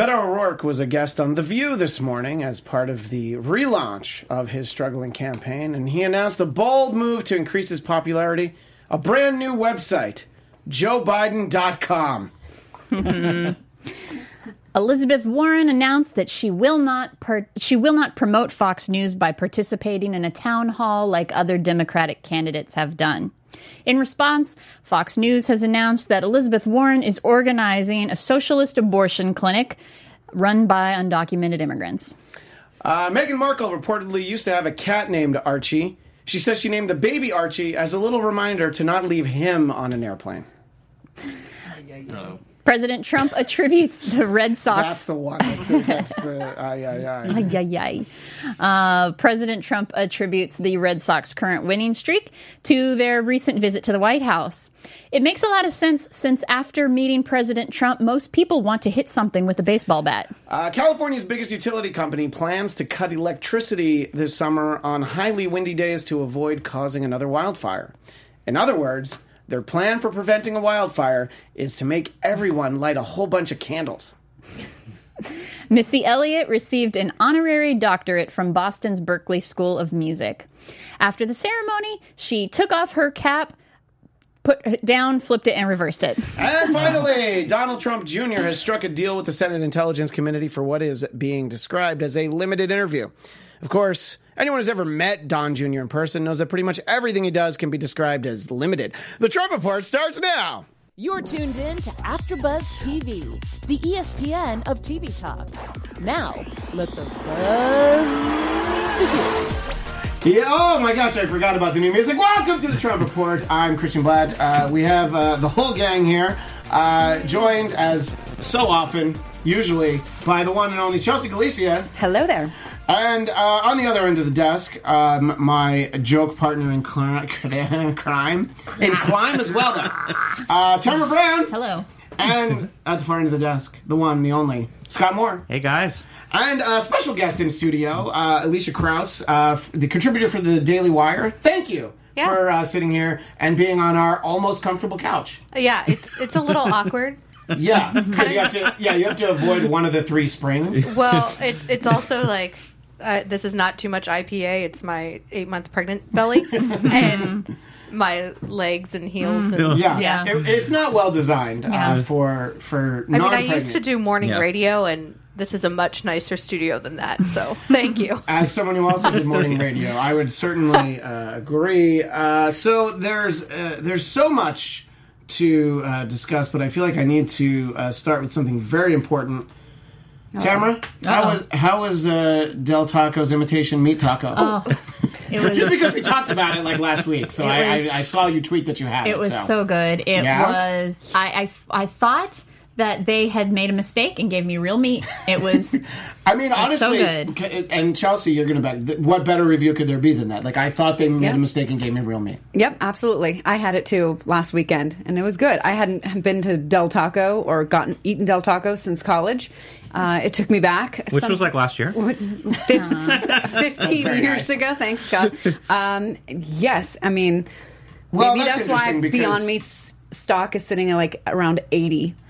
Beto O'Rourke was a guest on The View this morning as part of the relaunch of his struggling campaign, and he announced a bold move to increase his popularity a brand new website, joebiden.com. Elizabeth Warren announced that she will not per- she will not promote Fox News by participating in a town hall like other Democratic candidates have done. In response, Fox News has announced that Elizabeth Warren is organizing a socialist abortion clinic run by undocumented immigrants. Uh, Meghan Markle reportedly used to have a cat named Archie. She says she named the baby Archie as a little reminder to not leave him on an airplane. President Trump attributes the Red Sox. That's the one. That's the. Aye, aye, aye. Ay, ay, ay. Uh, President Trump attributes the Red Sox current winning streak to their recent visit to the White House. It makes a lot of sense since after meeting President Trump, most people want to hit something with a baseball bat. Uh, California's biggest utility company plans to cut electricity this summer on highly windy days to avoid causing another wildfire. In other words, their plan for preventing a wildfire is to make everyone light a whole bunch of candles. Missy Elliott received an honorary doctorate from Boston's Berklee School of Music. After the ceremony, she took off her cap, put it down, flipped it, and reversed it. And finally, Donald Trump Jr. has struck a deal with the Senate Intelligence Committee for what is being described as a limited interview. Of course, anyone who's ever met Don Jr. in person knows that pretty much everything he does can be described as limited. The Trump Report starts now. You're tuned in to AfterBuzz TV, the ESPN of TV talk. Now, let the buzz begin. Yeah, oh my gosh, I forgot about the new music. Welcome to the Trump Report. I'm Christian Blatt. Uh, we have uh, the whole gang here, uh, joined as so often, usually, by the one and only Chelsea Galicia. Hello there. And uh, on the other end of the desk, um, my joke partner in cli- crime, in crime as well, though, uh, Tamara Brown. Hello. And at the far end of the desk, the one, the only, Scott Moore. Hey guys. And a special guest in studio, uh, Alicia Krauss, uh, f- the contributor for the Daily Wire. Thank you Yeah. for uh, sitting here and being on our almost comfortable couch. Yeah, it's it's a little awkward. Yeah, because you have to. Yeah, you have to avoid one of the three springs. Well, it's it's also like uh, this is not too much IPA. It's my eight month pregnant belly and my legs and heels. And, Yeah, Yeah. It- it's not well designed Yeah. uh, for for. I mean, I used to do morning Yeah. radio, and this is a much nicer studio than that. So thank you. As someone who also did morning radio, I would certainly uh, agree. Uh, so there's uh, there's so much to uh, discuss, but I feel like I need to uh, start with something very important. Tamara, how was how was uh, Del Taco's imitation meat taco? Oh, It was Just because we talked about it like last week, so It I, was- I, I saw you tweet that you had it. It was so, so good. It Yeah? was. I, I I thought that they had made a mistake and gave me real meat. It was. I mean, was so honestly, good. and Chelsea, you're gonna bet. What better review could there be than that? Like, I thought they made Yeah. a mistake and gave me real meat. Yep, absolutely. I had it too last weekend, and it was good. I hadn't been to Del Taco or gotten eaten Del Taco since college. Uh, it took me back. Which some- was like last year. fif- 15 years nice. ago. Thanks, Scott. Um, yes, I mean, Well, maybe that's that's, why Beyond Meat's stock is sitting at like around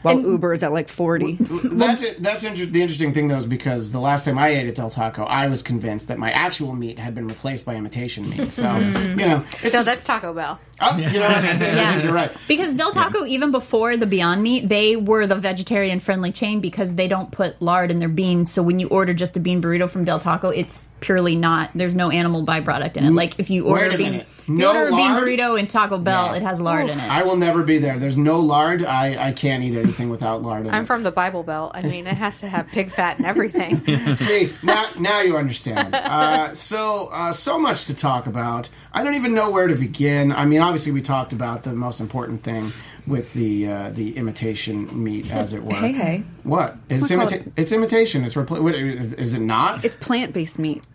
80, while Uber is at like 40. That's it. That's inter- the interesting thing, though, is because the last time I ate at Del Taco, I was convinced that my actual meat had been replaced by imitation meat. So hmm. you know, it's No, just, that's Taco Bell. oh, you know, I think, I think you're right. Because Del Taco, even before the Beyond Meat, they were the vegetarian friendly chain because they don't put lard in their beans. So when you order just a bean burrito from Del Taco, it's purely not. There's no animal byproduct in it. Like if you order Wait a a bean, minute. if you No order a bean burrito in Taco Bell, Yeah. it has lard in it. I will never be there. There's no lard. I, I can't eat anything without lard. In I'm it. from the Bible Belt. I mean, it has to have pig fat and everything. See now, now you understand. Uh, so, uh, so much to talk about. I don't even know where to begin. I mean, obviously, we talked about the most important thing with the uh, the imitation meat, as it were. Hey, hey. What? It's, not imita- called- it's imitation. It's repl- what, is, is it not? It's plant based meat.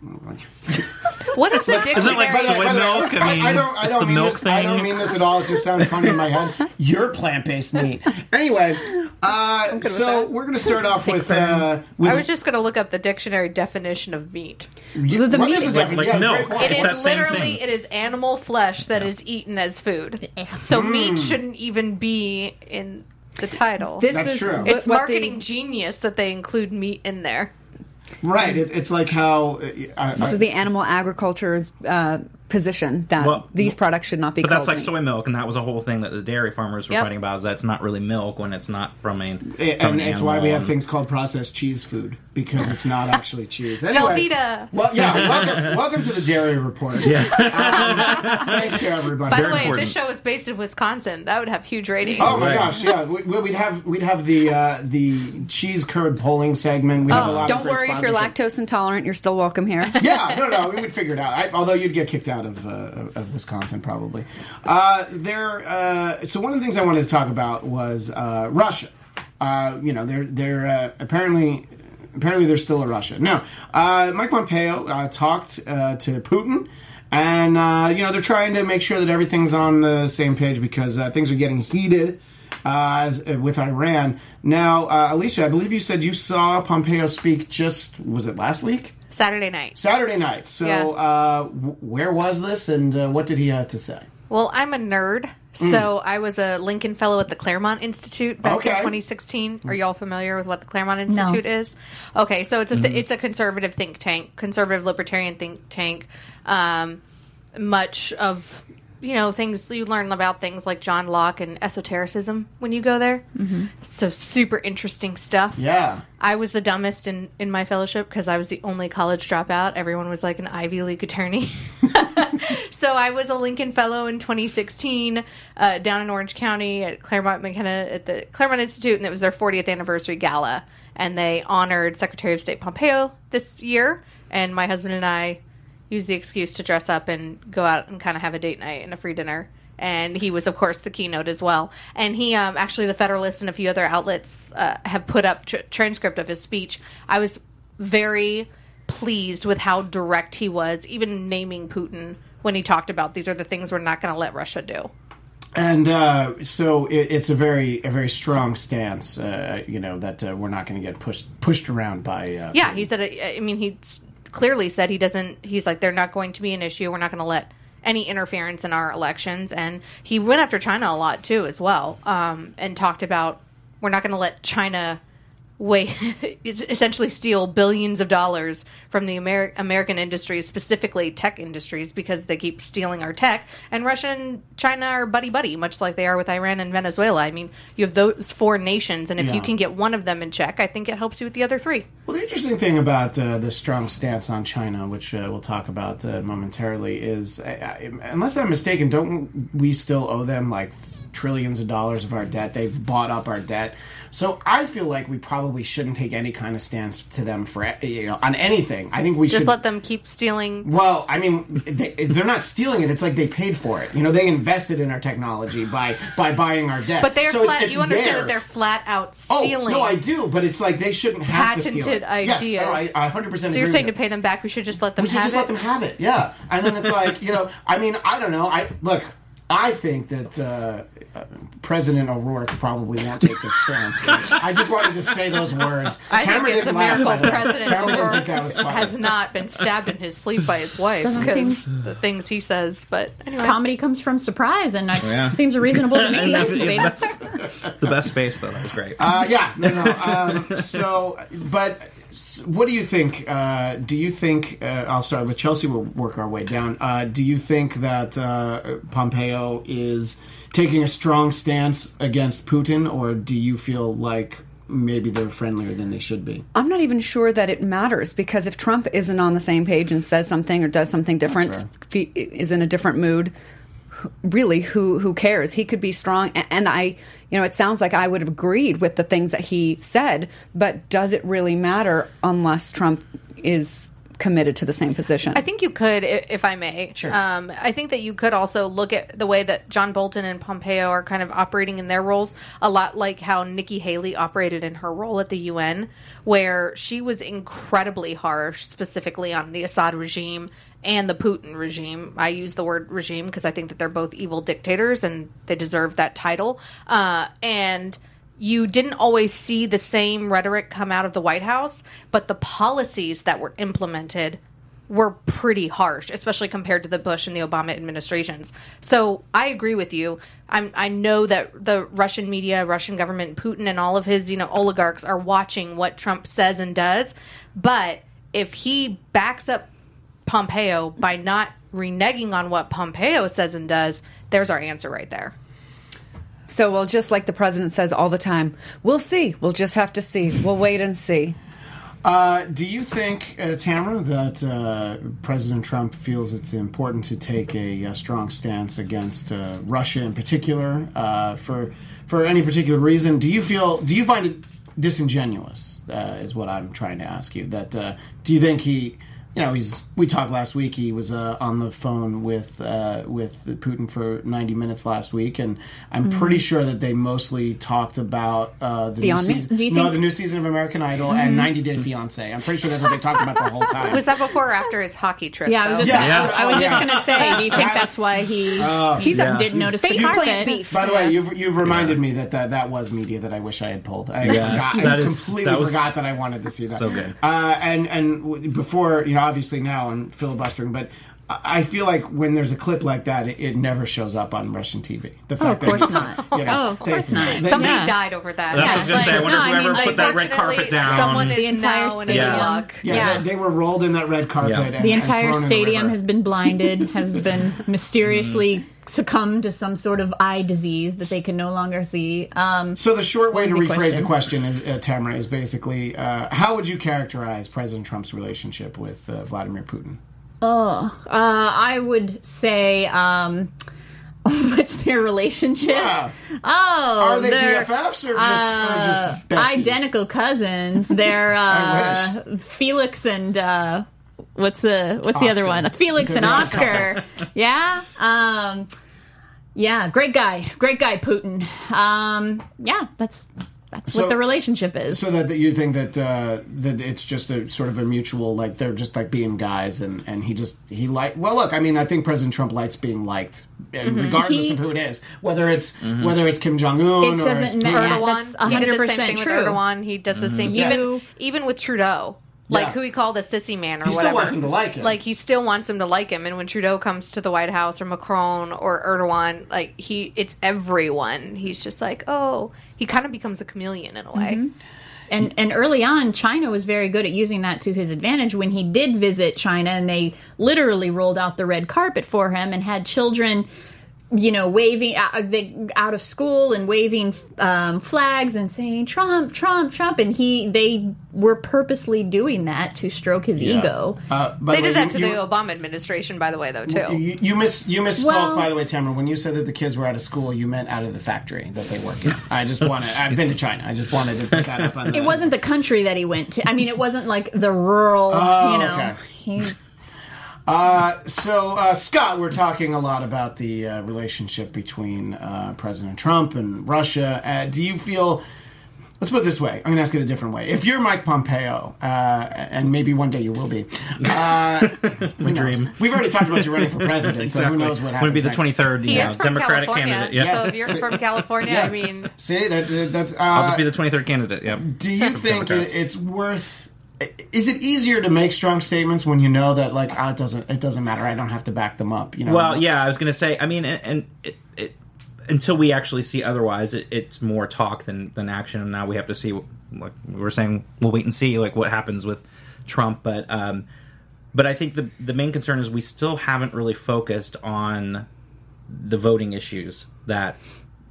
What is the dictionary? Is it like By the way- soy by the way, milk? I mean, I don't. I it's don't the mean milk this. thing. I don't mean this at all. It just sounds funny in my head. You're plant-based meat. Anyway, uh, so we're going to start off with. Uh, with I was just going to look up the dictionary definition of meat. you- the what meat- is the definition? like Yeah, milk. It It's is literally it is animal flesh that is eaten as food. So Hmm. meat shouldn't even be in the title. This That's is true. it's what marketing the- genius that they include meat in there. Right. It, it's like how. Uh, I, this is the animal agriculture's uh, position that Well, these products should not be But that's like meat. soy milk, and that was a whole thing that the dairy farmers were Yep. fighting about. Is that it's not really milk when it's not from a. From and an it's why we have and- things called processed cheese food because it's not actually cheese. Anyway, Velveeta. well, yeah. Welcome, welcome to the Dairy Report. Yeah. thanks to everybody. By the Very way, if this show was based in Wisconsin, that would have huge ratings. Oh my Right. gosh! Yeah, we, we'd have we'd have the uh, the cheese curd polling segment. We'd have a lot. Don't of worry if you're lactose intolerant, you're still welcome here. Yeah, no, no, we would figure it out. I, although you'd get kicked out of uh, of Wisconsin probably. Uh, there. Uh, so one of the things I wanted to talk about was uh, Russia. Uh, you know, they're they're uh, apparently apparently they're still a Russia. Now, Mike Pompeo talked to Putin. And you know they're trying to make sure that everything's on the same page because things are getting heated as, with Iran. Now, Alicia, I believe you said you saw Pompeo speak just was it last week? Saturday night. Saturday night. So, Yeah. uh, w- where was this, and uh, what did he have to say? Well, I'm a nerd, so I was a Lincoln Fellow at the Claremont Institute back Okay. in 2016. Are y'all familiar with what the Claremont Institute is? Okay, so it's a th- it's a conservative think tank, conservative libertarian think tank. Um, much of you know things you learn about things like John Locke and esotericism when you go there. Mm-hmm. So super interesting stuff. Yeah. I was the dumbest in, in my fellowship because I was the only college dropout. Everyone was like an Ivy League attorney. so I was a Lincoln Fellow in 2016 uh, down in Orange County at Claremont McKenna at the Claremont Institute, and it was their 40th anniversary gala. And they honored Secretary of State Pompeo this year. And my husband and I used the excuse to dress up and go out and kind of have a date night and a free dinner. And he was, of course, the keynote as well. And he um, actually, the Federalist and a few other outlets uh, have put up tr- transcript of his speech. I was very pleased with how direct he was, even naming Putin when he talked about these are the things we're not going to let Russia do. And uh, so it, it's a very a very strong stance, uh, you know, that uh, we're not going to get pushed pushed around by. Uh, Yeah, he said. it- I mean, he clearly said he doesn't. He's like, they're not going to be an issue. We're not going to let any interference in our elections. And he went after China a lot too, as well, um, and talked about we're not going to let China way essentially steal billions of dollars from the Amer- American industries, specifically tech industries, because they keep stealing our tech. And Russia and China are buddy buddy, much like they are with Iran and Venezuela. I mean, you have those four nations, and if Yeah. you can get one of them in check, I think it helps you with the other three. Well, the interesting thing about uh, the strong stance on China, which uh, we'll talk about uh, momentarily, is uh, unless I'm mistaken, don't we still owe them like trillions of dollars of our debt? They've bought up our debt. So I feel like we probably shouldn't take any kind of stance to them for you know on anything. I think we should Just should let them keep stealing. Well, I mean, they, they're not stealing it. It's like they paid for it. You know, they invested in our technology by by buying our debt. But they're So flat. it's you understand theirs. that they're flat out stealing. Oh no, I do, but it's like they shouldn't have to steal Patented it. ideas. Yes, oh, I, I 100 percent. so you're saying to pay them back, we should just let them we should just it. let them have it. Yeah, and then it's like you know, I mean, I don't know. I look. I think that uh, uh, President O'Rourke probably won't take this stand. I just wanted to say those words. I Tamara think it's a didn't laugh, miracle by the way. President Tamara O'Rourke think that was funny. has not been stabbed in his sleep by his wife Doesn't because seem- the things he says. But anyway, Comedy comes from surprise, and it Yeah. seems reasonable to me. And that- the best face, though. That was great. Uh, yeah, no, no. Um, so, but s- what do you think? Uh, do you think? Uh, I'll start with Chelsea. We'll work our way down. Uh, do you think that uh, Pompeo is taking a strong stance against Putin, or do you feel like maybe they're friendlier than they should be? I'm not even sure that it matters because if Trump isn't on the same page and says something or does something different, is in a different mood, really, who who cares? He could be strong, and I, you know, it sounds like I would have agreed with the things that he said, but does it really matter unless Trump is committed to the same position? I think you could, if I may. Sure. Um, I think that you could also look at the way that John Bolton and Pompeo are kind of operating in their roles, a lot like how Nikki Haley operated in her role at the UN, where she was incredibly harsh, specifically on the Assad regime and the Putin regime. I use the word regime because I think that they're both evil dictators and they deserve that title. Uh, and you didn't always see the same rhetoric come out of the White House, but the policies that were implemented were pretty harsh, especially compared to the Bush and the Obama administrations. So I agree with you. I'm, I know that the Russian media, Russian government, Putin, and all of his you know oligarchs are watching what Trump says and does. But if he backs up Pompeo by not reneging on what Pompeo says and does, there's our answer right there. So, well, just like the president says all the time, we'll see. We'll just have to see. We'll wait and see. Uh, do you think, uh, Tamara, that uh, President Trump feels it's important to take a, uh strong stance against uh, Russia in particular uh, for for any particular reason? Do you feel? Do you find it disingenuous? Uh, is what I'm trying to ask you. That uh, do you think he? You know, he's. We talked last week. He was uh, on the phone with uh, with Putin for 90 minutes last week, and I'm pretty sure that they mostly talked about uh, the new Beyond Me? season. No, think- the new season of American Idol and 90 Day Fiance. I'm pretty sure that's what they talked about the whole time. Was that before or after his hockey trip? Yeah, I was just, though? gonna, Yeah. I was just gonna say, do you think that's why he He's Yeah. a didn't notice the carpet? beef. By the way, you've you've reminded me that, that that was media that I wish I had pulled. I, Yes, forgot, that I is- completely that was forgot that I wanted to see that. so good. Uh, and and w- before you know, obviously now I'm filibustering, but I I feel like when there's a clip like that, it, it never shows up on Russian TV. The fact Oh, of that- course not. you know, Oh, of course not. they- Somebody Yeah. died over that. That's what I was gonna say. I wonder no, I mean, put that red carpet down. Someone The entire stadium. a luck. Yeah, Yeah. They, they were rolled in that red carpet. Yeah. And, the and entire thrown in the stadium river. has been blinded, has been mysteriously mm. Succumbed to some sort of eye disease that they can no longer see. Um, So the short way to the rephrase the question? question, is, uh, Tamara, is basically uh, how would you characterize President Trump's relationship with uh, Vladimir Putin? uh, I would say, um, what's their relationship? Yeah. Oh, Are they BFFs or just, uh, or just besties? identical cousins. They're uh, Felix and uh, what's the what's the other one? Felix and Oscar. yeah. Um, yeah, great guy, great guy, Putin. Um, yeah, that's that's So- what the relationship is. So that, that you think that uh, that it's just a sort of a mutual, like they're just like being guys, and, and he just he like. Well, look, I mean, I think President Trump likes being liked, and regardless Mm-hmm. He- of who it is, whether it's whether it's Kim Jong Un It or it's doesn't Putin. matter. Erdogan. that's he did the 100% same thing true. with Erdogan. He does the same You- even even with Trudeau. Like Yeah. who he called a sissy man or He still wants him to like him. Like he still wants him to like him. And when Trudeau comes to the White House or Macron or Erdogan, like he it's everyone. He's just like, oh, he kind of becomes a chameleon in a way. Mm-hmm. and and early on china was very good at using that to his advantage when he did visit china and they literally rolled out the red carpet for him and had children you know waving out, of school and waving um, flags and saying trump trump trump and he they were purposely doing that to stroke his ego Uh, by They the way, did that you- to you- the Obama administration, by the way, though too. You, you miss you misspoke Well- by the way, Tamara. When you said that the kids were out of school, you meant out of the factory that they work in. I just wanted. I've been to China. I just wanted to put that up on. The, it wasn't the country that he went to i mean it wasn't like the rural Oh, you know okay. he, Uh, so uh, Scott, we're talking a lot about the uh, relationship between uh, President Trump and Russia. Uh, do you feel? Let's put it this way. I'm going to ask it a different way. If you're Mike Pompeo, uh, and maybe one day you will be, uh, My dream. we've already talked about you running for president, so who knows what happens. Would be the twenty third, he yeah, is from Democratic California, candidate. Yeah, so if you're from California, I mean, See that that's. Uh, I'll just be the twenty third candidate. Yeah. Do you think Democrats. it's worth? Is it easier to make strong statements when you know that like ah, it doesn't it doesn't matter? I don't have to back them up. You know. Well, yeah, I was going to say. I mean, and, and it, it, until we actually see otherwise, it, it's more talk than than action. And now we have to see. Like we were saying, we'll wait and see like what happens with Trump. But um, but I think the the main concern is we still haven't really focused on the voting issues that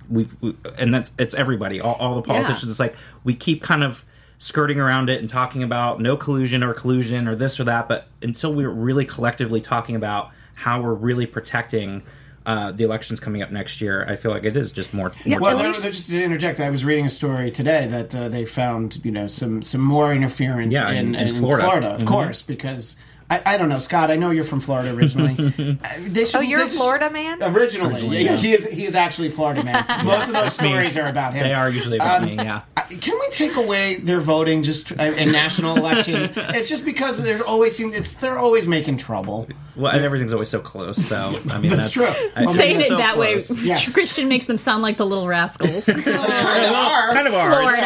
we've we, and that's it's everybody, all, all the politicians. It's like we keep kind of skirting around it and talking about no collusion or collusion or this or that, but until we're really collectively talking about how we're really protecting uh, the elections coming up next year, I feel like it is just more. more Well, At there, least- there- just to interject, I was reading a story today that uh, they found you know some some more interference Yeah, in, in- in in Florida. of Mhm. course, because. I, I don't know, Scott. I know you're from Florida originally. Uh, they should- oh, you're they a just- Florida man. Originally, Originally, yeah, yeah. he is. He is actually a Florida man. Most of those stories are about him. They are usually about Um, me. Yeah. I, can we take away their voting just uh, in national elections? It's just because there's always seem it's they're always making trouble. Well, and everything's always so close. So I mean, That's that's, true. I Well, Saying it so that way. Yeah. Christian makes them sound like the little rascals. Kind of are. kind of are. Florida.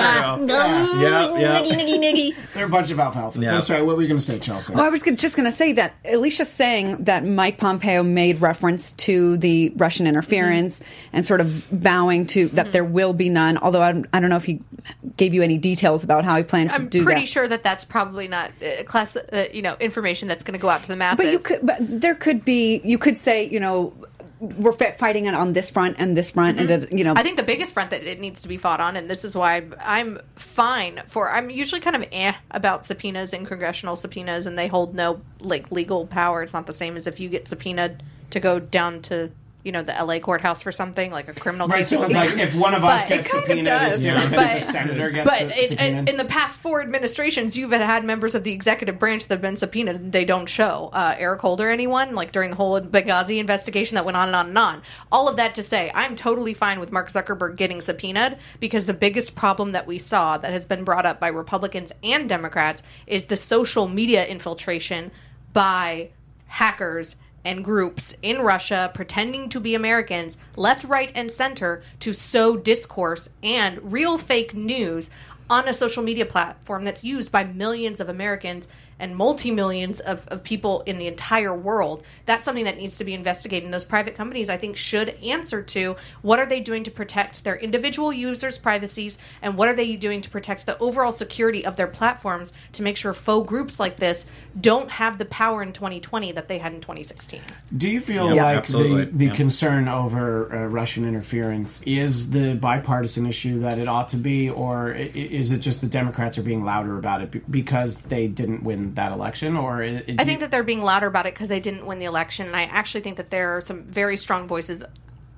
Yeah, yeah. Niggy, niggy, niggy. They're a bunch of alfalfas. Yeah. I'm sorry. What were you going to say, Chelsea? Well, I was just going to say that Alicia's saying that Mike Pompeo made reference to the Russian interference and sort of bowing to that there will be none. Although I don't, I don't know if he gave you any details about how he planned to do that. I'm pretty sure that that's probably not uh, class, uh, you know, information that's going to go out to the masses. But you could, but there could be. You could say, you know, we're fi- fighting it on this front and this front, and that, you know, I think the biggest front that it needs to be fought on, and this is why I'm fine for. I'm usually kind of eh about subpoenas and congressional subpoenas, and they hold no like legal power. It's not the same as if you get subpoenaed to go down to you know the L.A. courthouse for something like a criminal Right, case or so something. like if one of us But- gets subpoenaed, it's does. different than But- if a senator gets but in, subpoenaed. in the past four administrations, you've had members of the executive branch that have been subpoenaed and they don't show. Uh, Eric Holder, anyone? Like during the whole Benghazi investigation that went on and on and on. All of that to say, I'm totally fine with Mark Zuckerberg getting subpoenaed because the biggest problem that we saw that has been brought up by Republicans and Democrats is the social media infiltration by hackers and groups in Russia pretending to be Americans, left, right, and center, to sow discourse and real fake news on a social media platform that's used by millions of Americans and multi millions of, of people in the entire world. That's something that needs to be investigated. And those private companies, I think, should answer to what are they doing to protect their individual users' privacies and what are they doing to protect the overall security of their platforms to make sure faux groups like this don't have the power in 2020 that they had in 2016. Do you feel Yeah, like absolutely. the, the Yeah. concern over uh, Russian interference is the bipartisan issue that it ought to be, or is it just the Democrats are being louder about it because they didn't win that election? Or i- I think that they're being louder about it because they didn't win the election, and I actually think that there are some very strong voices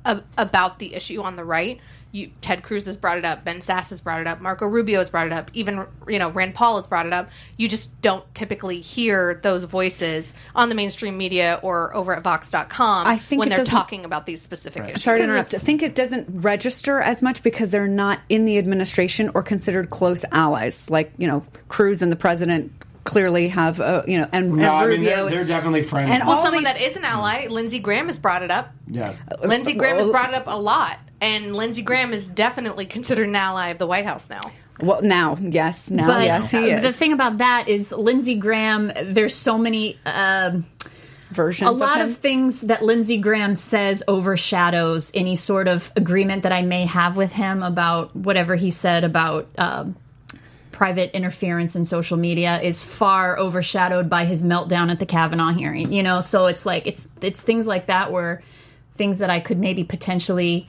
ab- about the issue on the right. You, Ted Cruz has brought it up. Ben Sasse has brought it up. Marco Rubio has brought it up. Even you know Rand Paul has brought it up. You just don't typically hear those voices on the mainstream media or over at Vox.com I think when they're talking about these specific issues. Sorry to interrupt. I think it doesn't register as much because they're not in the administration or considered close allies. Like you know, Cruz and the president clearly have, uh, you know, and, no, and I Rubio. mean they're, they're definitely friends. And Well, all someone these- that is an ally, Lindsey Graham has brought it up. yeah, Lindsey Graham has brought it up a lot, and Lindsey Graham is definitely considered an ally of the White House now. well, now, yes, now, But yes, he is. the thing about that is Lindsey Graham. There's so many. um versions. a lot of, of, things that Lindsey Graham says overshadows any sort of agreement that I may have with him about whatever he said about um, private interference in social media is far overshadowed by his meltdown at the Kavanaugh hearing. You know, so it's like it's it's things like that where things that I could maybe potentially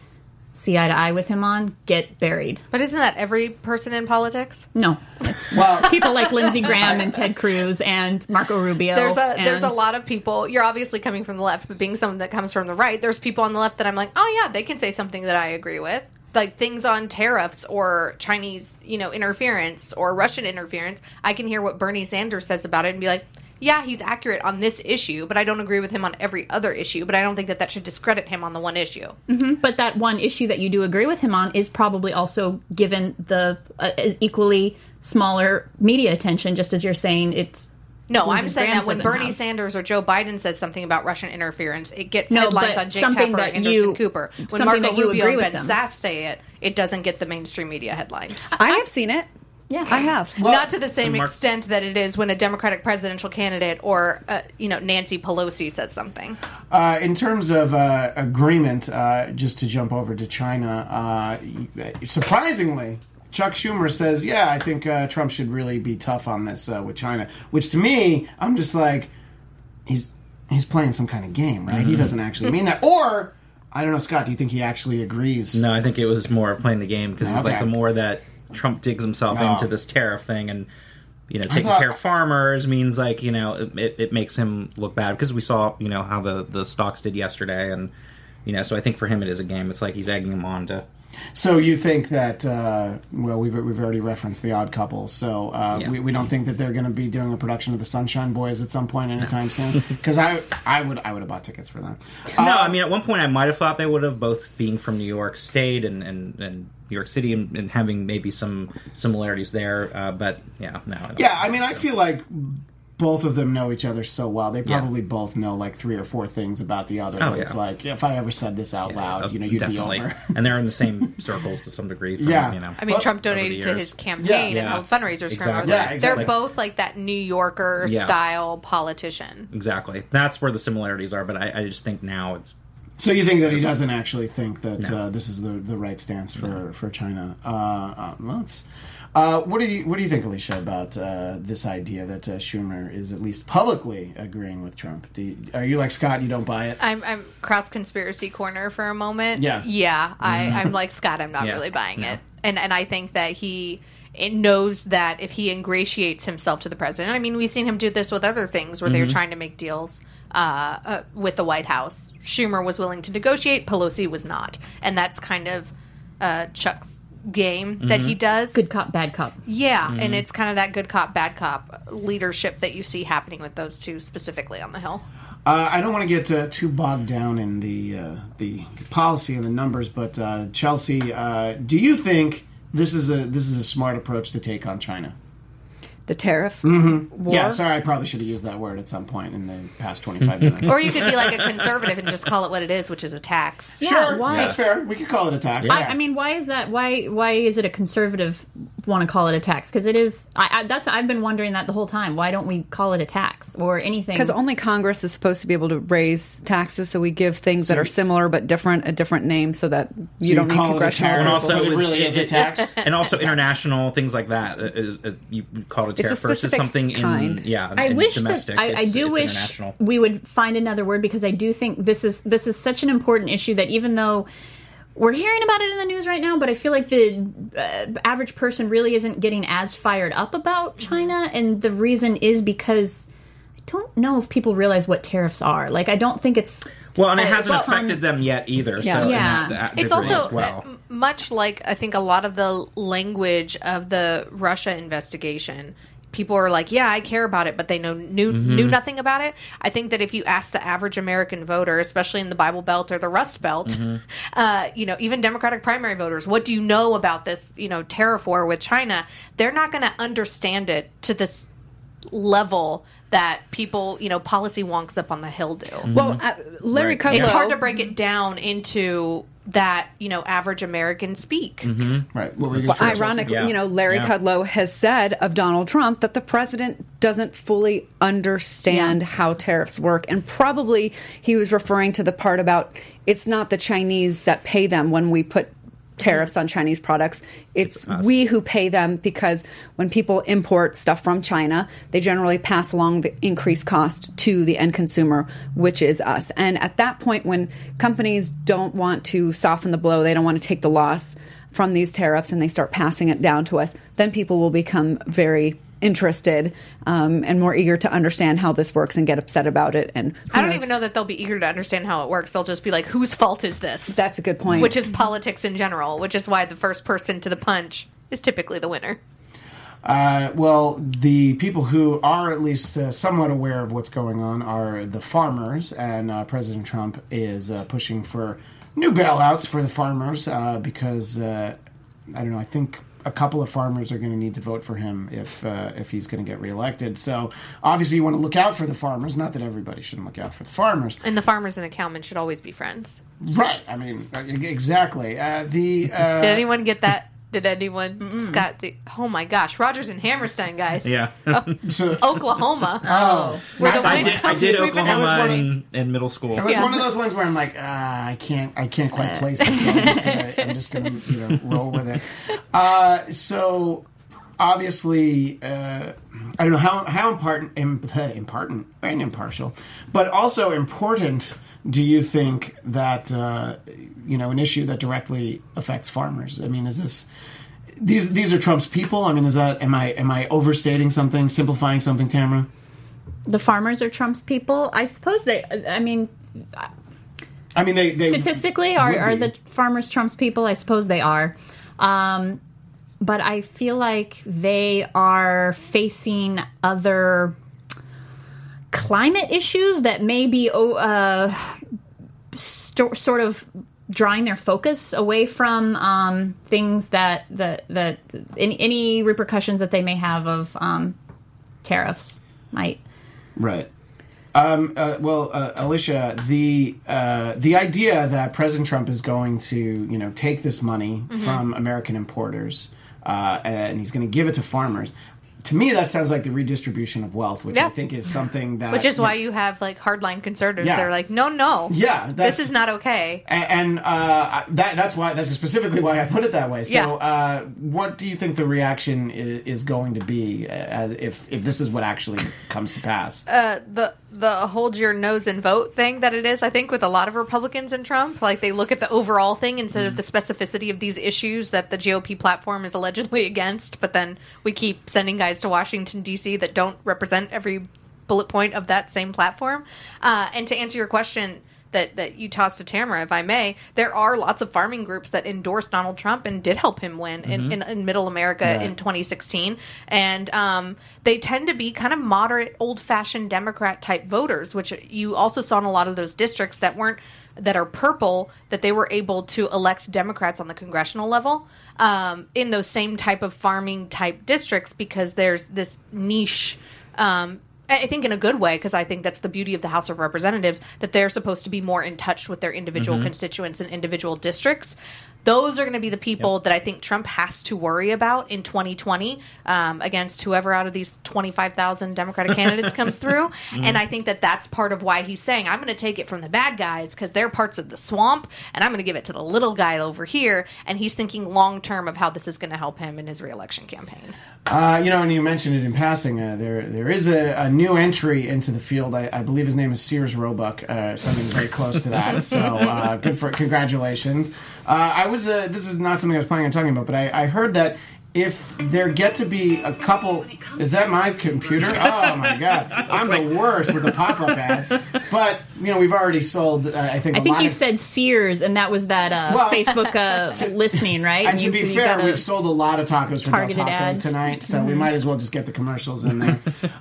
see eye to eye with him on get buried. But isn't that every person in politics? No, it's Well- people like Lindsey Graham and Ted Cruz and Marco Rubio. There's a there's a lot of people. You're obviously coming from the left, but being someone that comes from the right, there's people on the left that I'm like, oh yeah, they can say something that I agree with, like things on tariffs or Chinese, you know, interference or Russian interference. I can hear what Bernie Sanders says about it and be like. Yeah, he's accurate on this issue, but I don't agree with him on every other issue. But I don't think that that should discredit him on the one issue. But that one issue that you do agree with him on is probably also given the uh, equally smaller media attention, just as you're saying it's. No, I'm saying Graham that when Bernie have. Sanders or Joe Biden says something about Russian interference, it gets No, headlines on Jake something Tapper and Anderson you- Cooper. When Marco that you Rubio agree and with Ben them. Sass say it, it doesn't get the mainstream media headlines. I have seen it. Yeah. I have. Not to the same Mark- extent that it is when a Democratic presidential candidate or uh, you know Nancy Pelosi says something. Uh, in terms of uh, agreement, uh, just to jump over to China, uh, surprisingly, Chuck Schumer says, "Yeah, I think uh, Trump should really be tough on this uh, with China." Which to me, I'm just like, he's he's playing some kind of game, right? Mm-hmm. He doesn't actually mean that, or I don't know, Scott. Do you think he actually agrees? No, I think it was more of playing the game because he's Okay. like the more that Trump digs himself Oh. into this tariff thing and you know taking thought- care of farmers means like you know it, it, it makes him look bad because we saw you know how the the stocks did yesterday and you know so I think for him it is a game. It's like he's egging him on to So you think that? Uh, well, we've we've already referenced the Odd Couple, so uh, Yeah. we, we don't think that they're going to be doing a production of the Sunshine Boys at some point anytime soon. Because I I would I would have bought tickets for them. no, I mean at one point I might have thought they would have both being from New York State and and, and New York City and, and having maybe some similarities there, uh, but yeah, no. I Yeah, I mean, I feel like both of them know each other so well. They Yeah. probably both know like three or four things about the other. Oh, but it's like if I ever said this out loud, Uh, you know, you'd definitely. be over. and they're in the same circles to some degree. From, Yeah. you know. I mean, Well, Trump donated to his campaign Yeah. and Yeah. held fundraisers for him. Exactly. They're exactly. both like that New Yorker Yeah. style politician. Exactly. That's where the similarities are, but I, I just think now it's So you think that he doesn't actually think that No. uh, this is the the right stance for for China? Uh, uh, well, it's. Uh, what do you what do you think, Alicia, about uh, this idea that uh, Schumer is at least publicly agreeing with Trump? Do you, are you like Scott? You don't buy it? I'm I'm cross conspiracy corner for a moment. Yeah. yeah. I I'm like Scott. I'm not Yeah. really buying No. it, and and I think that he. It knows that if he ingratiates himself to the president, I mean, we've seen him do this with other things where they're trying to make deals uh, uh, with the White House. Schumer was willing to negotiate, Pelosi was not, and that's kind of uh, Chuck's game that he does. Good cop, bad cop. Yeah, Mm-hmm. and it's kind of that good cop, bad cop leadership that you see happening with those two specifically on the Hill. Uh, I don't want to get uh, too bogged down in the uh, the policy and the numbers, but uh, Chelsea, uh, do you think this is a this is a smart approach to take on China? The tariff Mm-hmm. war. Yeah, sorry, I probably should have used that word at some point in the past twenty five minutes. Or you could be like a conservative and just call it what it is, which is a tax. sure, why? that's fair. We could call it a tax. I. I mean, why is that? Why why is it a conservative want to call it a tax? Because it is. I, I, that's I've been wondering that the whole time. Why don't we call it a tax or anything? Because only Congress is supposed to be able to raise taxes, so we give things that are similar but different a different name, so that you you don't need call it a congressional And also it was- really is a tax. and also international things like that. Uh, uh, you call it a It's tariff versus something kind. in yeah. I in wish domestic. that I, I do wish we would find another word because I do think this is this is such an important issue that even though we're hearing about it in the news right now, but I feel like the uh, average person really isn't getting as fired up about China, and the reason is because I don't know if people realize what tariffs are. Like, I don't think it's Well, and it Uh, hasn't well, affected them yet either. Yeah. So Yeah. that- that It's also as well. much like I think a lot of the language of the Russia investigation. People are like, "Yeah, I care about it," but they know knew Mm-hmm. knew nothing about it. I think that if you ask the average American voter, especially in the Bible Belt or the Rust Belt, Mm-hmm. uh, you know, even Democratic primary voters, what do you know about this, you know, tariff war with China? They're not going to understand it to this level that people, you know, policy wonks up on the hill do. Well, uh, Larry Right. Kudlow. It's hard to break it down into that, you know, average American speak. right. What were you Well, say, ironically, Yeah. you know, Larry Yeah. Kudlow has said of Donald Trump that the president doesn't fully understand how tariffs work. And probably he was referring to the part about it's not the Chinese that pay them when we put tariffs on Chinese products. It's we who pay them because when people import stuff from China, they generally pass along the increased cost to the end consumer, which is us. And at that point, when companies don't want to soften the blow, they don't want to take the loss from these tariffs and they start passing it down to us, then people will become very interested um, and more eager to understand how this works and get upset about it. And I don't knows? even know that they'll be eager to understand how it works. They'll just be like, whose fault is this? That's a good point. Which is politics in general, which is why the first person to the punch is typically the winner. Uh, well, the people who are at least uh, somewhat aware of what's going on are the farmers, and uh, President Trump is uh, pushing for new bailouts for the farmers uh, because uh, I don't know. I think a couple of farmers are going to need to vote for him if uh, if he's going to get reelected. So obviously, you want to look out for the farmers. Not that everybody shouldn't look out for the farmers, And the farmers and the cowmen should always be friends. right? I mean, uh, exactly. Uh, the uh, Did anyone get that? Did anyone? Scott, the, oh my gosh, Rogers and Hammerstein, guys. Yeah. so- Oklahoma. oh, Where the I- I did. I did sweeping That was Oklahoma one of- in, in middle school. It was Yeah. one of those ones where I'm like, ah, I can't, I can't quite place it, so I'm just gonna, I'm just gonna, you know, roll with it. Uh, so obviously, uh, I don't know how how important, im- important and impartial, but also important. Do you think that uh, you know an issue that directly affects farmers? I mean, is this? These these are Trump's people. I mean, is that am I am I overstating something, simplifying something, Tamara? the farmers are Trump's people. I suppose they. I mean, I mean, they, they statistically are, are the farmers Trump's people? I suppose they are. Um, but I feel like they are facing other climate issues that may be oh, uh, sto- sort of drawing their focus away from um, things that that that any, any repercussions that they may have of um, tariffs might. Right. Um, uh, well, uh, Alicia, the uh, the idea that President Trump is going to you know take this money Mm-hmm. from American importers uh, and he's going to give it to farmers. To me, that sounds like the redistribution of wealth, which I think is something that Which is why you have like hardline conservatives Yeah. that are like, no, no, Yeah, this is not okay. A- and uh, that that's why that's specifically why I put it that way. So, Yeah. uh, what do you think the reaction is, is going to be uh, if if this is what actually comes to pass? Uh, the the hold your nose and vote thing that it is, I think, with a lot of Republicans and Trump, like they look at the overall thing instead of the specificity of these issues that the GOP platform is allegedly against. But then we keep sending guys to Washington D.C. that don't represent every bullet point of that same platform. Uh, and to answer your question. That, that you tossed to Tamara, if I may, there are lots of farming groups that endorsed Donald Trump and did help him win in, in, in Middle America in 2016, and um, they tend to be kind of moderate, old-fashioned Democrat type voters, which you also saw in a lot of those districts that weren't that are purple that they were able to elect Democrats on the congressional level um, in those same type of farming type districts because there's this niche. Um, I think in a good way because I think that's the beauty of the House of Representatives that they're supposed to be more in touch with their individual constituents and individual districts. Those are going to be the people that I think Trump has to worry about in 2020 um, against whoever out of these 25,000 Democratic candidates comes through. And I think that that's part of why he's saying, I'm going to take it from the bad guys because they're parts of the swamp, and I'm going to give it to the little guy over here. And he's thinking long term of how this is going to help him in his reelection campaign. Uh, you know, and you mentioned it in passing. Uh, there, there is a, a new entry into the field. I, I believe his name is Sears Roebuck, uh, something very close to that. So, uh, good for congratulations. Uh, I was. Uh, this is not something I was planning on talking about, but I, I heard that if there get to be a couple, is that my computer? Oh my god, I'm the worst with the pop-up ads. But you know, we've already sold. Uh, I think. i think lot you of- said Sears, and that was that uh, Well- Facebook uh, listening, right? And to You- be you fair, we've sold a lot of tacos for Del Targeted Taco ad. tonight, so we might as well just get the commercials in there.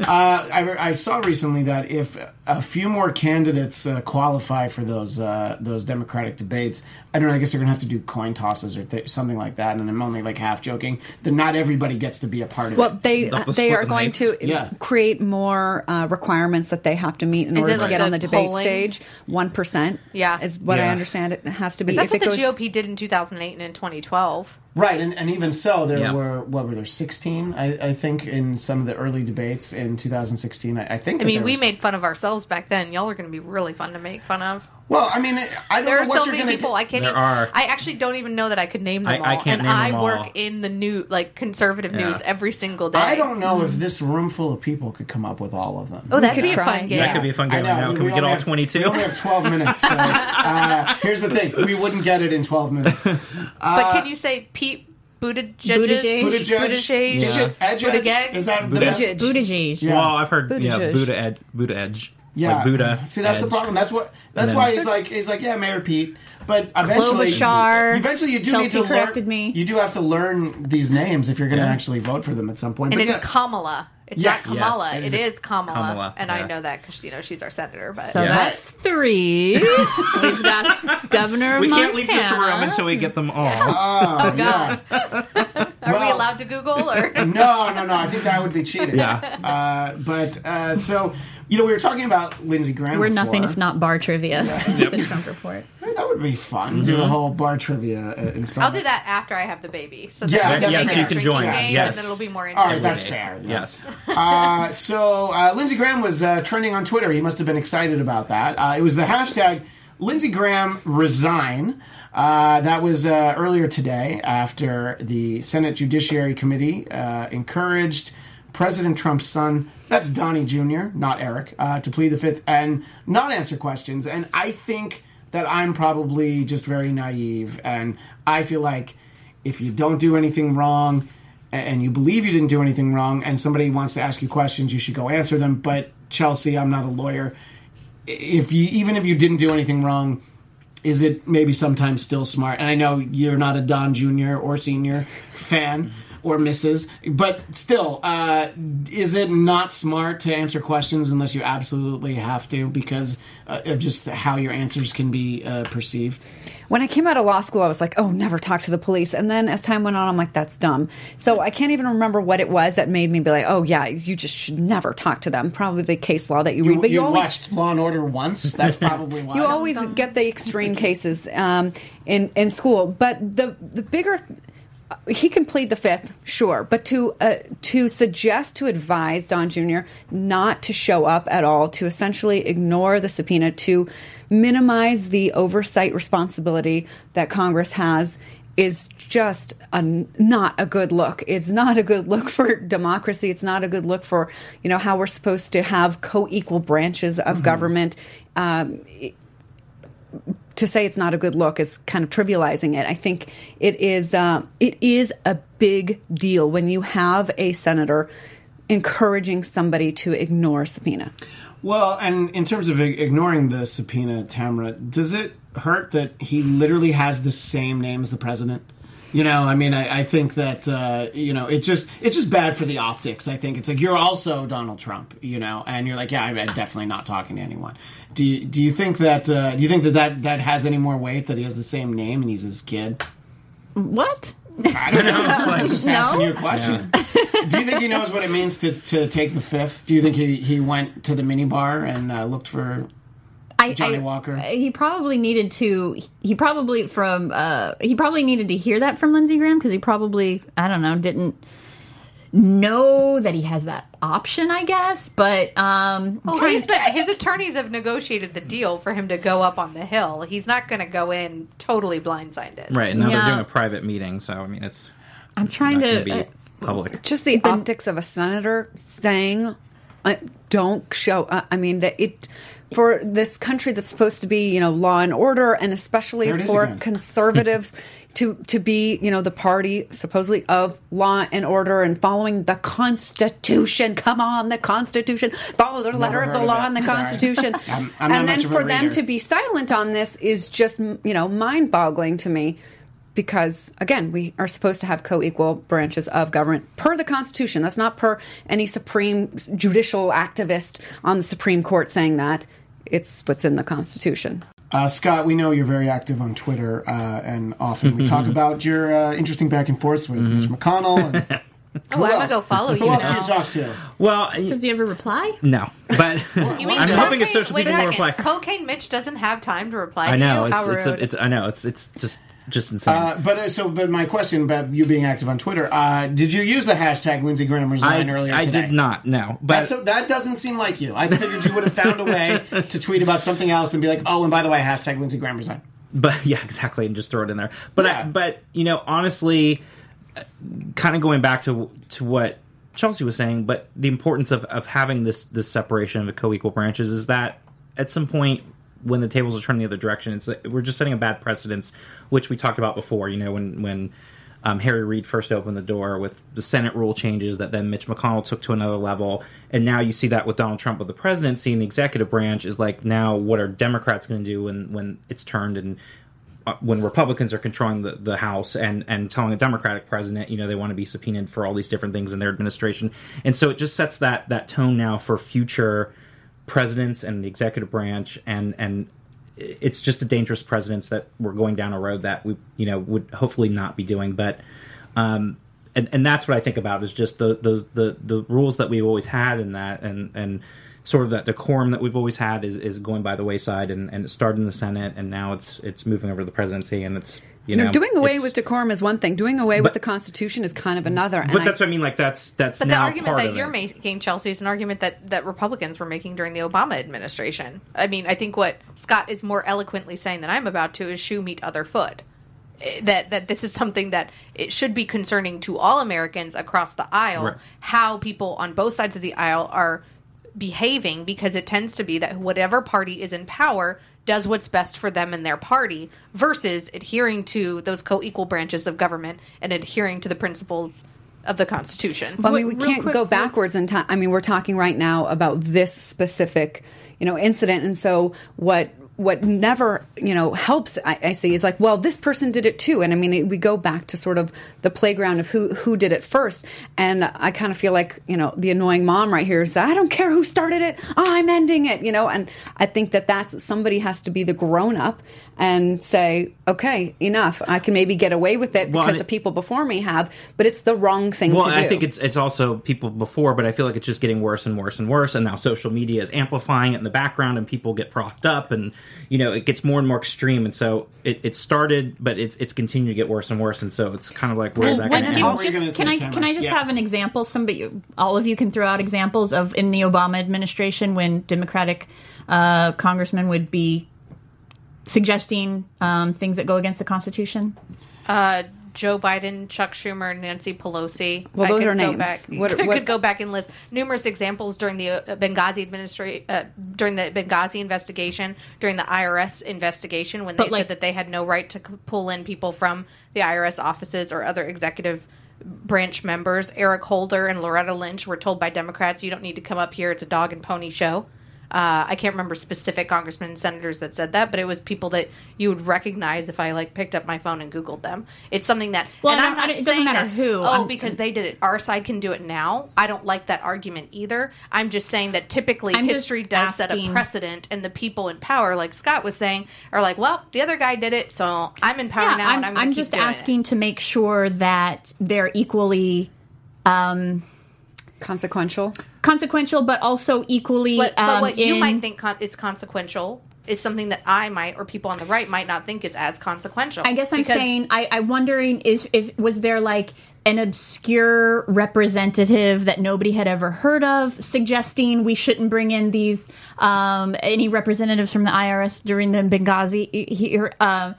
uh, I, I saw recently that if a few more candidates uh, qualify for those uh, those Democratic debates, I don't know. I guess they're going to have to do coin tosses or th- something like that. And I'm only like half joking. That not everybody gets to be a part of Well, it. they They'll they are the going nights. to Yeah. create more uh, requirements that they have to meet in Is order to like get the on the debate polling? stage. One percent, Yeah. is what I understand. It has to be. That's if what it the goes, GOP did in 2008 and in 2012. Right, and, and even so, there Yeah. were what were there 16? I, I think in some of the early debates in 2016. I, I think. I mean, there we made fun of ourselves back then. Y'all are going to be really fun to make fun of. Well, I mean, I don't There know are what so you're many going to people I can't. There even, are. I actually don't even know that I could name them I- all. I can't and name I them work all. in the new, like conservative Yeah. news every single day. I don't know if this room full of people could come up with all of them. Oh, that could could be a try. fun game. That could be a fun game I right now. Can we, get only all have- 22? We only have 12 minutes. So, uh, here's the thing: we wouldn't get it in 12 minutes. but can you say Pete Buttigieg? Buttigieg? Buttigieg, Buttigieg? is it Edge? Buttigieg? Is that the Buttigieg. best? Buttigieg. Yeah. Well, I've heard yeah, Buttigieg. Buddha Ed, Buddha Edge. Yeah, like Buddha. See, that's the problem. That's what. That's then- why he's like. He's like, yeah, Mayor Pete. But eventually, Klobuchar. eventually, you do Chelsea need to corrected learn. me. You do have to learn these names if you're going to Yeah. actually vote for them at some point. And But it's yeah, Kamala. It's Yes. not Kamala. Yes. it is Kamala. Kamala, And I know that because, you know, she's our senator. But So Yeah. that's three. We've got Governor of We Montana. can't leave this room until we get them all. Oh, yeah. God. Are we allowed to Google? or No, no, no. I think that would be cheating. Yeah. Uh, but uh, so you know, we were talking about Lindsey Graham. We're before. nothing if not bar trivia. the Trump report. That would be fun. Do a whole bar trivia uh, installment. I'll do that after I have the baby. So Yeah, then that's make fair. You can join. Game, Yes. And then it'll be more All right, interesting. that's fair. Yes. Uh, so uh, Lindsey Graham was uh, trending on Twitter. He must have been excited about that. Uh, it was the hashtag Lindsey Graham resign. Uh, that was uh, earlier today after the Senate Judiciary Committee uh, encouraged President Trump's son, that's Donnie Jr., not Eric, uh, to plead the fifth and not answer questions. And I think that I'm probably just very naive. And I feel like if you don't do anything wrong, and you believe you didn't do anything wrong and somebody wants to ask you questions you should go answer them but chelsea i'm not a lawyer if you even if you didn't do anything wrong is it maybe sometimes still smart? And I know you're not a Don Jr. or Senior fan or misses. but still, uh, is it not smart to answer questions unless you absolutely have to because uh, of just how your answers can be uh, perceived? When I came out of law school, I was like, oh, never talk to the police. And then as time went on, I'm like, that's dumb. So I can't even remember what it was that made me be like, oh, yeah, you just should never talk to them. Probably the case law that you, read. You, But you, you always, watched Law and Order once. That's probably why. you always get the extreme cases um, in, in school. But the, the bigger he can plead the fifth, sure, but to uh, to suggest to advise Don Jr. not to show up at all, to essentially ignore the subpoena, to minimize the oversight responsibility that Congress has, is just a, not a good look. It's not a good look for democracy. It's not a good look for you know how we're supposed to have co-equal branches of government. Um, to say it's not a good look is kind of trivializing it. I think it is. Uh, it is a big deal when you have a senator encouraging somebody to ignore subpoena. Well, and in terms of ignoring the subpoena, Tamara, does it hurt that he literally has the same name as the president? You know, I mean, I, I think that uh, you know it's just it's just bad for the optics. I think it's like you're also Donald Trump, you know, and you're like, yeah, I'm definitely not talking to anyone. Do you, do you think that uh, do you think that, that that has any more weight that he has the same name and he's his kid? What? I don't know. I was just asking you a question. Do you think he knows what it means to, to take the fifth? Do you think he, he went to the minibar and uh, looked for I, Johnny I- Walker? He probably needed to. He probably from. Uh, he probably needed to hear that from Lindsey Graham because he probably I don't know didn't know that he has that option. I guess, but um, Oh, he's been, his attorneys have negotiated the deal for him to go up on the hill. He's not going to go in totally blindsided. Right and now Yeah. they're doing a private meeting, so I mean it's I'm trying not to. to uh, be public. Just the optics of a senator saying, uh, "Don't show." Uh, I mean, that it for this country that's supposed to be, you know, law and order, and especially There it is for conservative. To, to be you know the party supposedly of law and order and following the Constitution. Come on, the Constitution. Follow the letter of the law and the Sorry. Constitution. I'm- I'm and then much of a for them to be silent on this is just you know mind-boggling to me because again we are supposed to have co-equal branches of government per the constitution that's not per any supreme judicial activist on the supreme court saying that it's what's in the constitution Uh, Scott, we know you're very active on Twitter, uh, and often we talk about your uh, interesting back and forths with Mitch McConnell. And Oh, I'm gonna go follow you Who else now. do you talk to? Well, I- does he ever reply? no, but You mean I'm hoping cocaine, a social wait people will second, reply. Cocaine Mitch doesn't have time to reply I to know you? it's How it's, rude. a, it's I know it's it's just just insane. Uh, but uh, so, but my question about you being active on Twitter: uh, Did you use the hashtag Lindsey Graham I, resign earlier I today? did not. No, but so that doesn't seem like you. I figured you would have found a way to tweet about something else and be like, "Oh, and by the way, hashtag Lindsey Graham resign." but yeah, exactly, and just throw it in there. But Yeah. I, but you know, honestly, kind of going back to to what Chelsea was saying, but the importance of of having this this separation of the co-equal branches is that at some point when the tables are turning the other direction, it's we're just setting a bad precedence, which we talked about before. You know, when when um, Harry Reid first opened the door with the Senate rule changes that then Mitch McConnell took to another level. And now you see that with Donald Trump with the presidency and the executive branch is like, now what are Democrats going to do when, when it's turned and uh, when Republicans are controlling the, the House and, and telling a Democratic president, you know, they want to be subpoenaed for all these different things in their administration. And so it just sets that, that tone now for future presidents and the executive branch and, and it's just a dangerous precedence that we're going down a road that we you know would hopefully not be doing. But um and, and that's what I think about is just the those the the rules that we've always had in that. And and sort of that decorum that we've always had is, is going by the wayside and, and it started in the Senate and now it's it's moving over to the presidency and it's you know You know, doing away with decorum is one thing. Doing away with the Constitution is kind of another. And but I- that's what I mean like that's that's But the argument part that you're it. making, Chelsea, is an argument that, that Republicans were making during the Obama administration. I mean, I think what Scott is more eloquently saying than I'm about to is shoe meet other foot. Eh, That that this is something that it should be concerning to all Americans across the aisle. Right. How people on both sides of the aisle are behaving, because it tends to be that whatever party is in power does what's best for them and their party, versus adhering to those co-equal branches of government and adhering to the principles of the Constitution. Well, I mean, we Real can't quick, go let's- backwards in time. I mean, we're talking right now about this specific, you know, incident, and so what what never you know helps I, I see is like well this person did it too. And i mean we go back to sort of the playground of who who did it first. And i kind of feel like you know the annoying mom right here is i don't care who started it. Oh, I'm ending it you know? And i think that that's somebody has to be the grown up and say okay enough. I can maybe get away with it Well, because the people before me have but it's the wrong thing Well, to do I think it's it's also people before, but I feel like it's just getting worse and worse and worse. And now social media is amplifying it in the background, and people get frothed up, and you know it gets more and more extreme. And so it, it started, but it's it's continued to get worse and worse. And so it's kind of like where's that going to can, end? What were you just, can I Tamara? can I just Yeah. have an example? Somebody, all of you can throw out examples of in the Obama administration when Democratic uh, congressmen would be suggesting um, things that go against the Constitution. Uh, Joe Biden, Chuck Schumer, Nancy Pelosi. Well, I those could are go names. Back, What- I what- could go back and list numerous examples during the uh, Benghazi administration, uh, during the Benghazi investigation, during the IRS investigation, when they like- said that they had no right to pull in people from the IRS offices or other executive branch members. Eric Holder and Loretta Lynch were told by Democrats, "You don't need to come up here. It's a dog and pony show." Uh, I can't remember specific congressmen and senators that said that, but it was people that you would recognize if I like picked up my phone and Googled them. It's something that, Well, and I I'm don't- not I don't- it doesn't saying matter that, who. Oh, I'm- because they did it. Our side can do it now. I don't like that argument either. I'm just saying that typically I'm history does set a precedent, and the people in power, like Scott was saying, are like, well, the other guy did it, so I'm in power now, I'm, and I'm, I'm keep just doing it. asking to make sure that they're equally um, consequential consequential, but also equally. But, but um, what you might think con- is consequential is something that I might, or people on the right might not think is as consequential. I guess I'm saying I, I'm wondering if, if was there like an obscure representative that nobody had ever heard of suggesting we shouldn't bring in these um, any representatives from the IRS during the Benghazi here. Uh,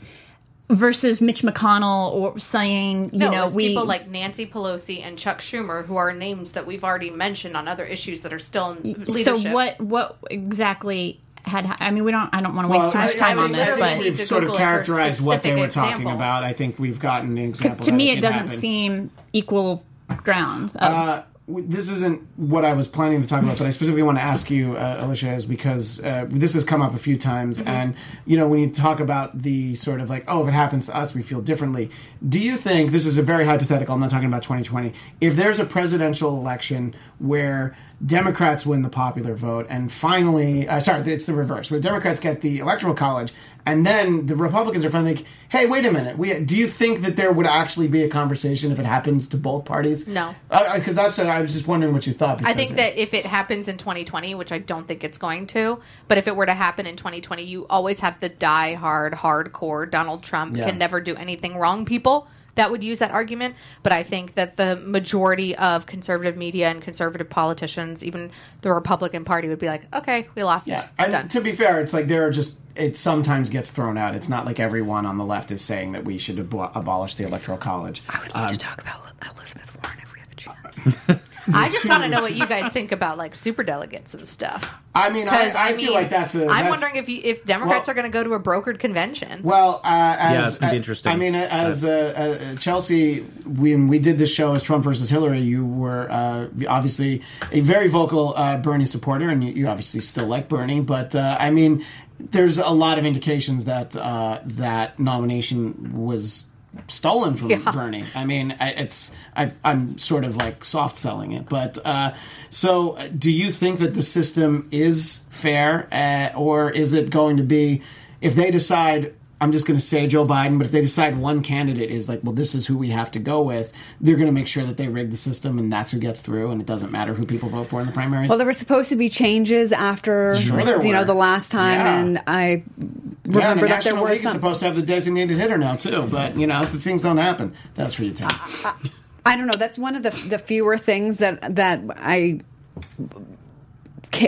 Versus Mitch McConnell or saying, you No, know, we people like Nancy Pelosi and Chuck Schumer, who are names that we've already mentioned on other issues that are still in so leadership. what what exactly had I mean we don't I don't want to waste too I- much I time mean, on this but we've sort of Google it characterized what they were specific talking example. about. I think we've gotten an example. to me that it doesn't happen. seem equal grounds of, Uh, w- this isn't what I was planning to talk about, but I specifically want to ask you, uh, Alicia, is because uh, this has come up a few times, Mm-hmm. and you know when you talk about the sort of like, oh, if it happens to us, we feel differently. Do you think this is a very hypothetical? I'm not talking about 2020. If there's a presidential election where Democrats win the popular vote, and finally, uh, sorry, it's the reverse, where Democrats get the electoral college, and then the Republicans are finally like, hey, wait a minute, we do you think that there would actually be a conversation if it happens to both parties? No. because that's what I was just wondering what you thought. I think that if it happens in 2020, which I don't think it's going to, but if it were to happen in 2020, you always have the die-hard, hardcore Donald Trump Yeah. can never do anything wrong people that would use that argument. But I think that the majority of conservative media and conservative politicians, even the Republican Party, would be like, okay, we lost. yeah. It's And to be fair, it's like there are just it sometimes gets thrown out. It's not like everyone on the left is saying that we should abo- abolish the electoral college. I would love to um, talk about Elizabeth Warren if we have a chance. I just want to know what you guys think about like super delegates and stuff. I mean, I, 'Cause, I, feel like that's a. I'm that's- wondering if you, if Democrats Well- are going to go to a brokered convention. Well, uh, as, Yeah, it's gonna be uh, interesting. I mean, as uh, uh, Chelsea, when we did this show as Trump versus Hillary, you were uh, obviously a very vocal uh, Bernie supporter, and you, you obviously still like Bernie. But uh, I mean, there's a lot of indications that uh, that nomination was stolen from Yeah. Bernie. I mean, it's I, I'm sort of like soft selling it, but uh, so do you think that the system is fair, uh, or is it going to be if they decide? I'm just going to say Joe Biden, but if they decide one candidate is like, well, this is who we have to go with, they're going to make sure that they rig the system and that's who gets through, and it doesn't matter who people vote for in the primaries. Well, there were supposed to be changes after Sure there you know the last time, Yeah. and I yeah, the remember that there were League some. supposed to have the designated hitter now too, but you know, if the things don't happen. That's for you, Tim. I don't know. That's one of the the fewer things that that I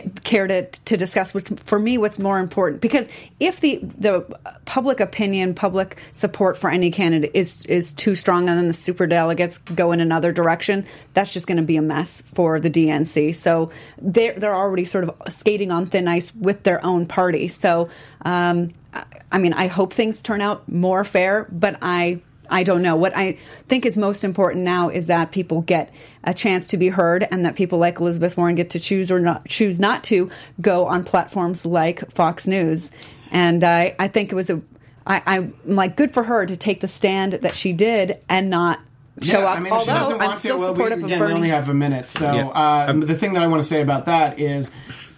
care to to discuss. Which for me, what's more important because if the the public opinion, public support for any candidate is is too strong, and then the super delegates go in another direction, that's just going to be a mess for the DNC. So they're they're already sort of skating on thin ice with their own party. So um, I mean, I hope things turn out more fair, but I. I don't know. What I think is most important now is that people get a chance to be heard and that people like Elizabeth Warren get to choose or not choose not to go on platforms like Fox News. and I I think it was a I, I'm like good for her to take the stand that she did and not show Yeah, up. I mean, if she doesn't Although want I'm still to, well, we, supportive again, of we only have a minute. So Yeah. uh, the thing that I want to say about that is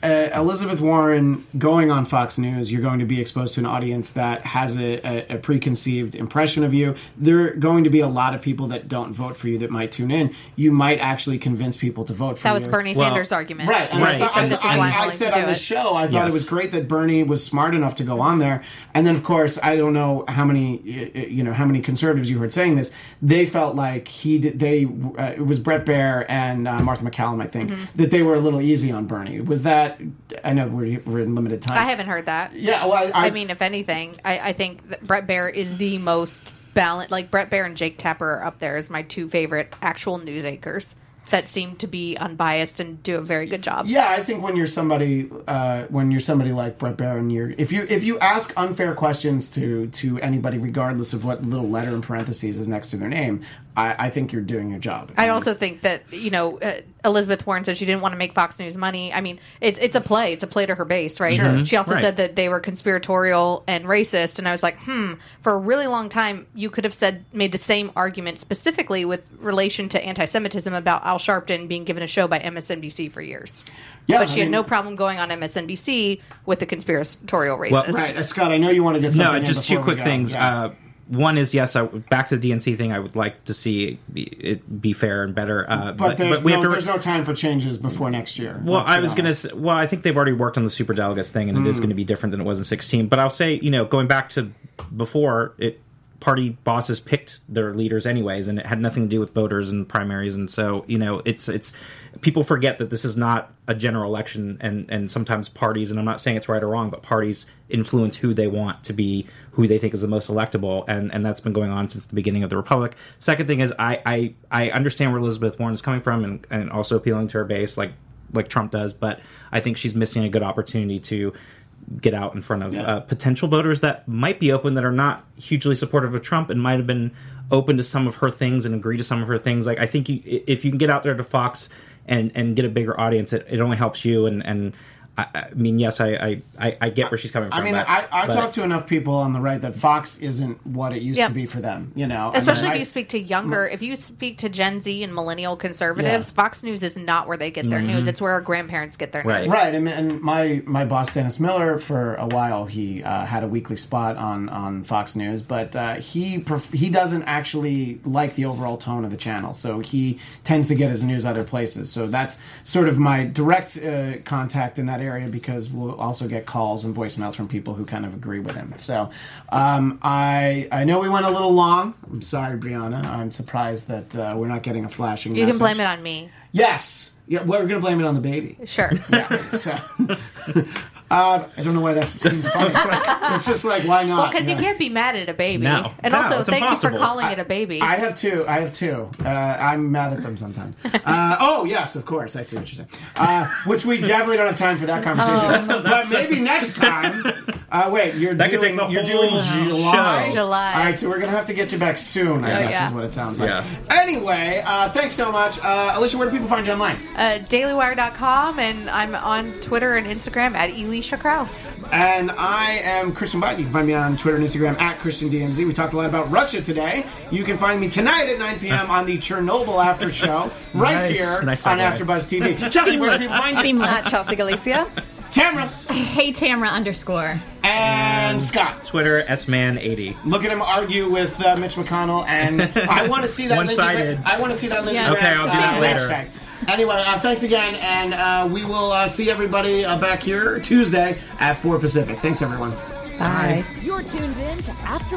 uh, Elizabeth Warren going on Fox News, you're going to be exposed to an audience that has a, a, a preconceived impression of you. There are going to be a lot of people that don't vote for you that might tune in. You might actually convince people to vote for That you. That was Bernie Well, Sanders' argument. Right, and Right. I, thought- And I- why I'm I said on the it. show, I thought Yes. it was great that Bernie was smart enough to go on there. And then, of course, I don't know how many, y- y- you know, how many conservatives you heard saying this. They felt like he did. They uh, it was Bret Baier and uh, Martha McCallum, I think, Mm-hmm. that they were a little easy on Bernie. Was that? I know we're, we're in limited time. I haven't heard that. Yeah, well, I, I, I mean, if anything, I, I think that Bret Baier is the most balanced. Like Bret Baier and Jake Tapper are up there as my two favorite actual news anchors that seem to be unbiased and do a very good job. Yeah, I think when you're somebody uh, when you're somebody like Bret Baier and you're if you if you ask unfair questions to to anybody regardless of what little letter in parentheses is next to their name, I, I think you're doing your job. I also think that you know uh, Elizabeth Warren said she didn't want to make Fox News money. I mean, it's it's a play. It's a play to her base, right? Sure. She also Right. said that they were conspiratorial and racist, and I was like, hmm. For a really long time, you could have said made the same argument specifically with relation to anti-Semitism about Al Sharpton being given a show by MSNBC for years. Yeah, but she I had mean- no problem going on MSNBC with the conspiratorial racist. Well, Right, uh, Scott. I know you want to get something. no, in just two quick things. Yeah. Uh, one is yes, I, back to the DNC thing. I would like to see it be, it be fair and better. Uh, but, there's we no to. there's no time for changes before next year. Well, I was going to. Well, I think they've already worked on the super delegates thing, and it Hmm. is going to be different than it was in sixteen. But I'll say, you know, going back to before, it party bosses picked their leaders anyways, and it had nothing to do with voters and primaries. And so, you know, it's it's people forget that this is not a general election, and and sometimes parties, and I'm not saying it's right or wrong, but parties influence who they want to be who they think is the most electable and and that's been going on since the beginning of the republic second thing is i i, I understand where elizabeth warren is coming from and, and also appealing to her base like like trump does but i think she's missing a good opportunity to get out in front of Yeah. uh, potential voters that might be open that are not hugely supportive of trump and might have been open to some of her things and agree to some of her things like i think you, if you can get out there to fox and and get a bigger audience it, it only helps you and and I, I mean, yes, I, I, I, I get where she's coming from. I mean, but- I, I but- talked to enough people on the right that Fox isn't what it used Yeah. to be for them. You know, I mean, Especially I- if you speak to younger, if you speak to Gen Z and millennial conservatives, Yeah. Fox News is not where they get their news. It's where our grandparents get their Right. news. Right, and, and my my boss Dennis Miller for a while he uh, had a weekly spot on on Fox News, but uh, he pref- he doesn't actually like the overall tone of the channel, so he tends to get his news other places. So that's sort of my direct uh, contact in that area because we'll also get calls and voicemails from people who kind of agree with him. So um, I I know we went a little long. I'm sorry, Brianna. I'm surprised that uh, we're not getting a flashing. You can blame it on me. Yes. Yeah, well, we're gonna blame it on the baby. Sure. Yeah. So, uh, I don't know why that's seems funny. It's, like, it's just like why not? Well, because Yeah. you can't be mad at a baby. No. And No, also, it's thank you for calling it a baby. I have two. I have two. Uh, I'm mad at them sometimes. Uh, oh yes, of course. I see what you're saying. Uh, which we definitely don't have time for that conversation. Oh. but maybe next time. Uh, wait, you're That could doing take the you're whole doing July. show. July. All right, so we're gonna have to get you back soon. I Oh, guess yeah. is what it sounds like. Yeah. Anyway, uh, thanks so much, uh, Alicia. Where do people find you online? uh, dailywire.com, and I'm on Twitter and Instagram at Alicia Krauss. And I am Christian Butt. You can find me on Twitter and Instagram at ChristianDMZ. We talked a lot about Russia today. You can find me tonight at 9 p.m. on the Chernobyl After Show, right Nice. here Nice on. AfterBuzz TV. Chelsea, where do people find you? Seamless. At Chelsea Galicia. Tamara Hey Tamra underscore. and Scott. Twitter sman80. Look at him argue with uh, Mitch McConnell, and I want to see that. One-sided. Gra- I want to see that. Lindsey Yeah. Okay, I'll do that later. hashtag. Anyway, uh, thanks again, and uh, we will uh, see everybody uh, back here Tuesday at 4 Pacific. Thanks, everyone. Bye. You're tuned in to After.